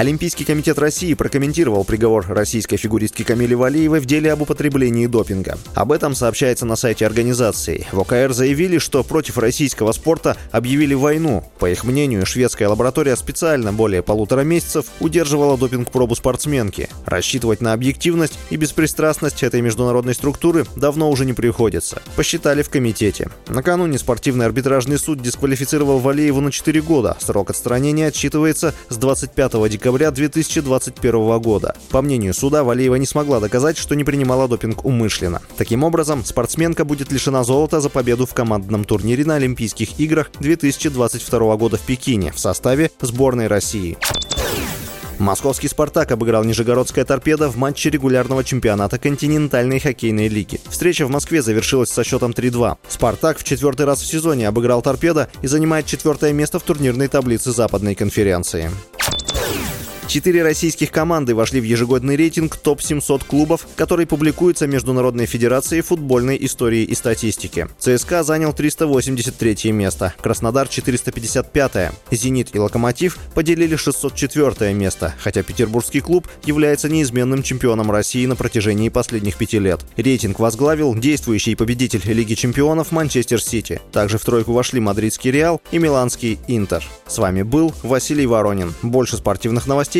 Олимпийский комитет России прокомментировал приговор российской фигуристки Камиле Валиевой в деле об употреблении допинга. Об этом сообщается на сайте организации. В ОКР заявили, что против российского спорта объявили войну. По их мнению, шведская лаборатория специально более полутора месяцев удерживала допинг-пробу спортсменки. Рассчитывать на объективность и беспристрастность этой международной структуры давно уже не приходится. Посчитали в комитете. Накануне спортивный арбитражный суд дисквалифицировал Валиеву на 4 года. Срок отстранения отсчитывается с 25 декабря декабря 2021 года. По мнению суда, Валиева не смогла доказать, что не принимала допинг умышленно. Таким образом, спортсменка будет лишена золота за победу в командном турнире на Олимпийских играх 2022 года в Пекине в составе сборной России. Московский «Спартак» обыграл Нижегородская «Торпеда» в матче регулярного чемпионата континентальной хоккейной лиги. Встреча в Москве завершилась со счетом 3-2. «Спартак» в четвертый раз в сезоне обыграл «Торпеда» и занимает четвертое место в турнирной таблице Западной конференции. Четыре российских команды вошли в ежегодный рейтинг топ-700 клубов, который публикуется Международной Федерацией футбольной истории и статистики. ЦСКА занял 383 место, Краснодар 455, Зенит и Локомотив поделили 604 место, хотя петербургский клуб является неизменным чемпионом России на протяжении последних пяти лет. Рейтинг возглавил действующий победитель Лиги чемпионов Манчестер Сити. Также в тройку вошли мадридский Реал и миланский Интер. С вами был Василий Воронин. Больше спортивных новостей